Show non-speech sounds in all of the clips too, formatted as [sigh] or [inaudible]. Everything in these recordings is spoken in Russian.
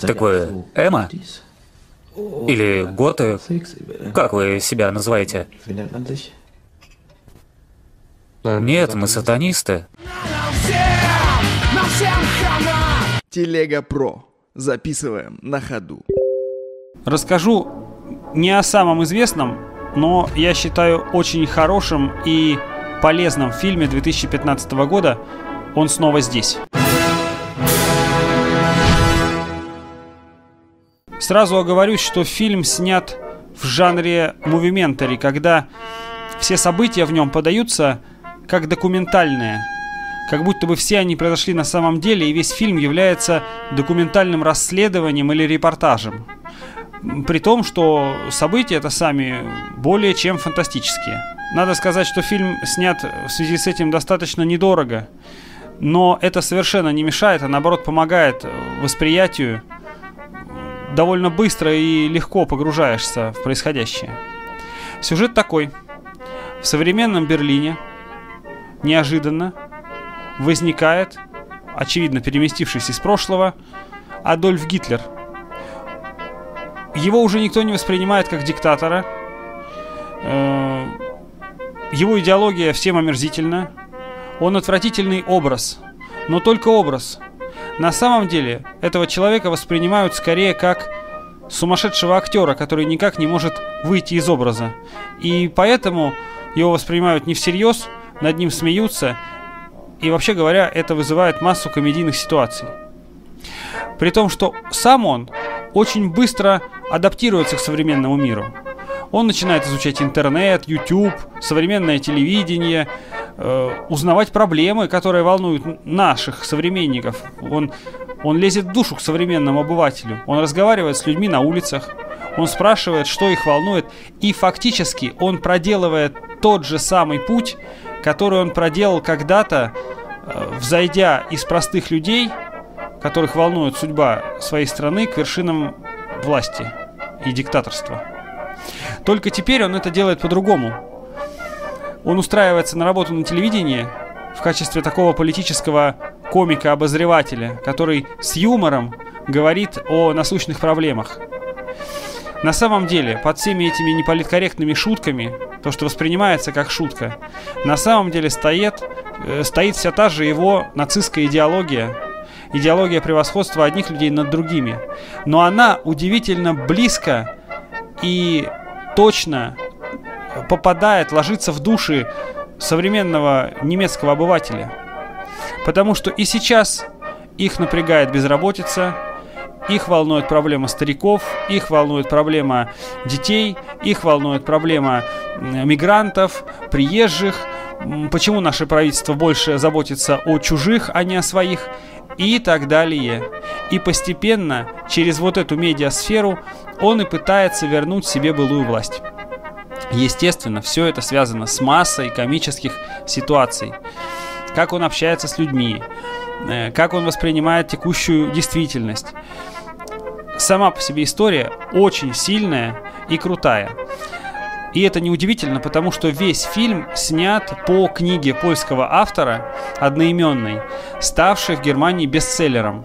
Такое Эма? Или Готы? Как вы себя называете? Нет, мы сатанисты. Телега Про. Записываем на ходу. Расскажу не о самом известном, но я считаю очень хорошим и полезном фильме 2015 года «Он снова здесь». Сразу оговорюсь, что фильм снят в жанре мувиментари, когда все события в нем подаются как документальные, как будто бы все они произошли на самом деле, и весь фильм является документальным расследованием или репортажем. При том, что события это сами более чем фантастические. Надо сказать, что фильм снят в связи с этим достаточно недорого, но это совершенно не мешает, а наоборот помогает восприятию довольно быстро и легко погружаешься в происходящее. Сюжет такой. В современном Берлине неожиданно возникает, очевидно переместившись из прошлого, Адольф Гитлер. Его уже никто не воспринимает как диктатора. Э, его идеология всем омерзительна. Он отвратительный образ. Но только образ – на самом деле, этого человека воспринимают скорее как сумасшедшего актера, который никак не может выйти из образа. И поэтому его воспринимают не всерьез, над ним смеются, и вообще говоря, это вызывает массу комедийных ситуаций. При том, что сам он очень быстро адаптируется к современному миру. Он начинает изучать интернет, YouTube, современное телевидение, э, узнавать проблемы, которые волнуют наших современников. Он, он лезет в душу к современному обывателю. Он разговаривает с людьми на улицах. Он спрашивает, что их волнует. И фактически он проделывает тот же самый путь, который он проделал когда-то, э, взойдя из простых людей, которых волнует судьба своей страны, к вершинам власти и диктаторства. Только теперь он это делает по-другому. Он устраивается на работу на телевидении в качестве такого политического комика-обозревателя, который с юмором говорит о насущных проблемах. На самом деле, под всеми этими неполиткорректными шутками, то, что воспринимается как шутка, на самом деле стоит, э, стоит вся та же его нацистская идеология, идеология превосходства одних людей над другими. Но она удивительно близко и точно попадает, ложится в души современного немецкого обывателя. Потому что и сейчас их напрягает безработица, их волнует проблема стариков, их волнует проблема детей, их волнует проблема мигрантов, приезжих, почему наше правительство больше заботится о чужих, а не о своих и так далее. И постепенно, через вот эту медиасферу, он и пытается вернуть себе былую власть. Естественно, все это связано с массой комических ситуаций. Как он общается с людьми, э, как он воспринимает текущую действительность. Сама по себе история очень сильная и крутая. И это неудивительно, потому что весь фильм снят по книге польского автора, одноименной, ставшей в Германии бестселлером.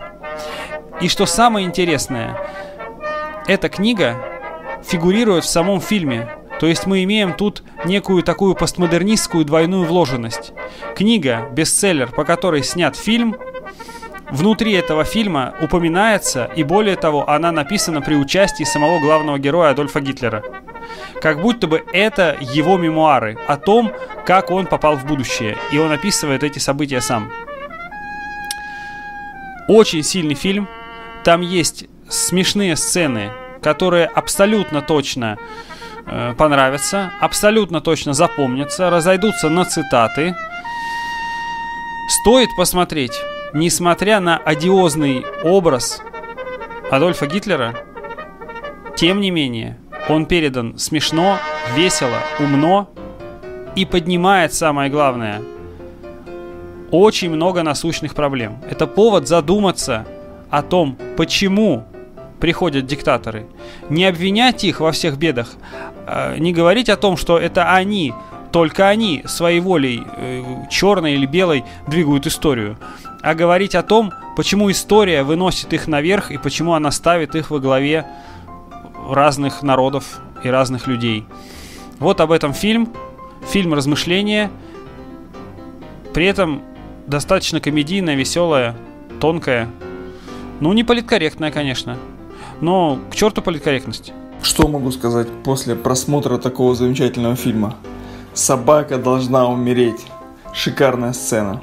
И что самое интересное, эта книга фигурирует в самом фильме. То есть мы имеем тут некую такую постмодернистскую двойную вложенность. Книга, бестселлер, по которой снят фильм, внутри этого фильма упоминается, и более того, она написана при участии самого главного героя Адольфа Гитлера. Как будто бы это его мемуары о том, как он попал в будущее. И он описывает эти события сам. Очень сильный фильм. Там есть смешные сцены, которые абсолютно точно понравятся, абсолютно точно запомнятся, разойдутся на цитаты. Стоит посмотреть, несмотря на одиозный образ Адольфа Гитлера, тем не менее, он передан смешно, весело, умно и поднимает самое главное очень много насущных проблем. Это повод задуматься о том, почему приходят диктаторы. Не обвинять их во всех бедах, а не говорить о том, что это они, только они своей волей, э, черной или белой, двигают историю. а говорить о том, почему история выносит их наверх и почему она ставит их во главе разных народов и разных людей. Вот об этом фильм. Фильм размышления. При этом достаточно комедийная, веселая, тонкая. Ну, не политкорректная, конечно. Но к черту политкорректность. Что могу сказать после просмотра такого замечательного фильма? Собака должна умереть. Шикарная сцена.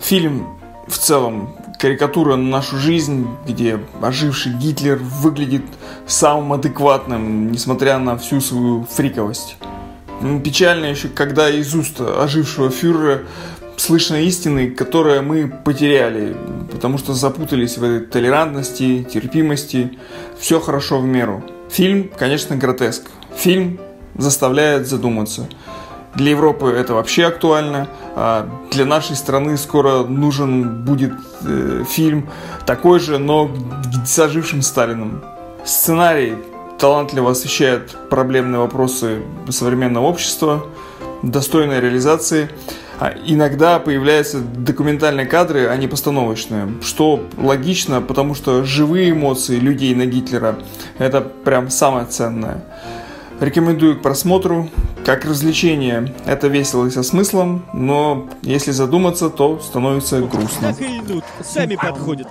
Фильм в целом карикатура на нашу жизнь, где оживший Гитлер выглядит самым адекватным, несмотря на всю свою фриковость. Печально еще, когда из уст ожившего фюрера слышно истины, которые мы потеряли, потому что запутались в этой толерантности, терпимости. Все хорошо в меру. Фильм, конечно, гротеск. Фильм заставляет задуматься. Для Европы это вообще актуально. А для нашей страны скоро нужен будет э, фильм такой же, но с ожившим Сталином. Сценарий талантливо освещает проблемные вопросы современного общества, достойной реализации. А иногда появляются документальные кадры, а не постановочные, что логично, потому что живые эмоции людей на Гитлера – это прям самое ценное. Рекомендую к просмотру. Как развлечение это весело и со смыслом, но если задуматься, то становится грустно. Так и идут, сами подходят.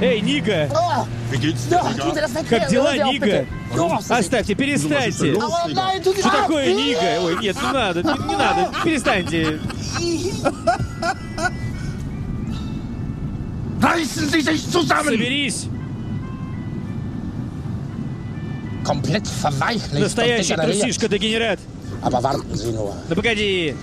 Эй, Ника! Geht's dir, Nigger? Как дела, Ника? Оставьте, перестаньте! Что такое, Ника? Ой, нет, не надо, не, не надо, [laughs] перестаньте. Соберись! Настоящий трусишка-дегенерат! Nur. Да погоди!